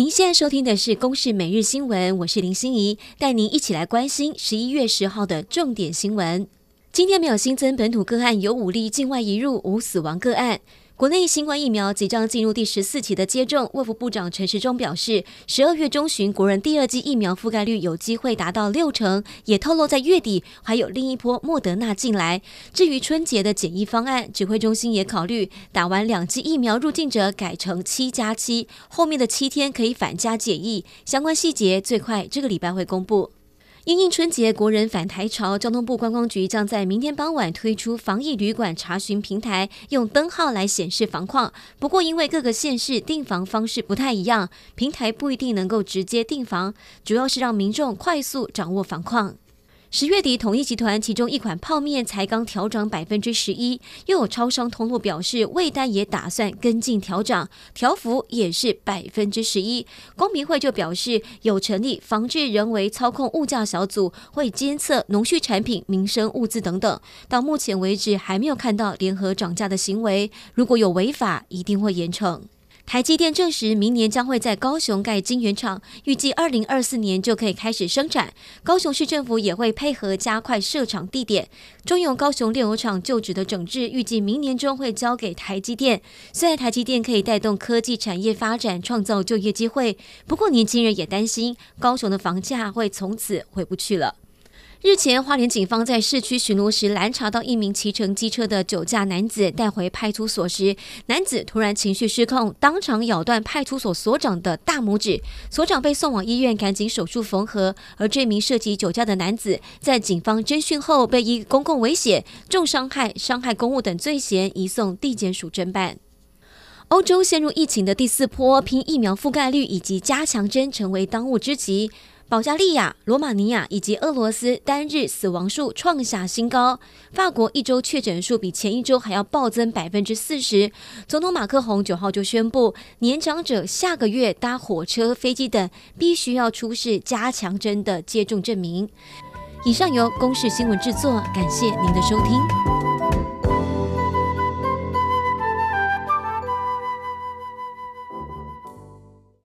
您现在收听的是《公视每日新闻》，我是林心怡，带您一起来关心十一月十号的重点新闻。今天没有新增本土个案，有五例境外移入，无死亡个案。国内新冠疫苗即将进入第十四期的接种，卫福部长陈时中表示，十二月中旬国人第二剂疫苗覆盖率有机会达到六成，也透露在月底还有另一波莫德纳进来。至于春节的检疫方案，指挥中心也考虑打完两剂疫苗入境者改成七加七，后面的七天可以返家检疫，相关细节最快这个礼拜会公布。因应春节国人返台潮，交通部观光局将在明天傍晚推出防疫旅馆查询平台，用灯号来显示房况。不过，因为各个县市订房方式不太一样，平台不一定能够直接订房，主要是让民众快速掌握房况。十月底，统一集团其中一款泡面才刚调涨百分之十一，又有超商通路表示，味丹也打算跟进调涨，调幅也是百分之十一。公平会就表示，有成立防治人为操控物价小组，会监测农畜产品、民生物资等等。到目前为止，还没有看到联合涨价的行为，如果有违法，一定会严惩。台积电证实，明年将会在高雄盖晶圆厂，预计二零二四年就可以开始生产。高雄市政府也会配合加快设厂地点。中油高雄炼油厂旧址的整治，预计明年中会交给台积电。虽然台积电可以带动科技产业发展，创造就业机会，不过年轻人也担心高雄的房价会从此回不去了。日前，花莲警方在市区巡逻时拦查到一名骑乘机车的酒驾男子，带回派出所时，男子突然情绪失控，当场咬断派出所所长的大拇指，所长被送往医院，赶紧手术缝合。而这名涉及酒驾的男子，在警方侦讯后，被以公共危险、重伤害、伤害公务等罪嫌移送地检署侦办。欧洲陷入疫情的第四波，拼疫苗覆盖率以及加强针成为当务之急。保加利亚、罗马尼亚以及俄罗斯单日死亡数创下新高，法国一周确诊数比前一周还要暴增百分之四十。总统马克宏九号就宣布，年长者下个月搭火车、飞机等必须要出示加强针的接种证明。以上由公视新闻制作，感谢您的收听。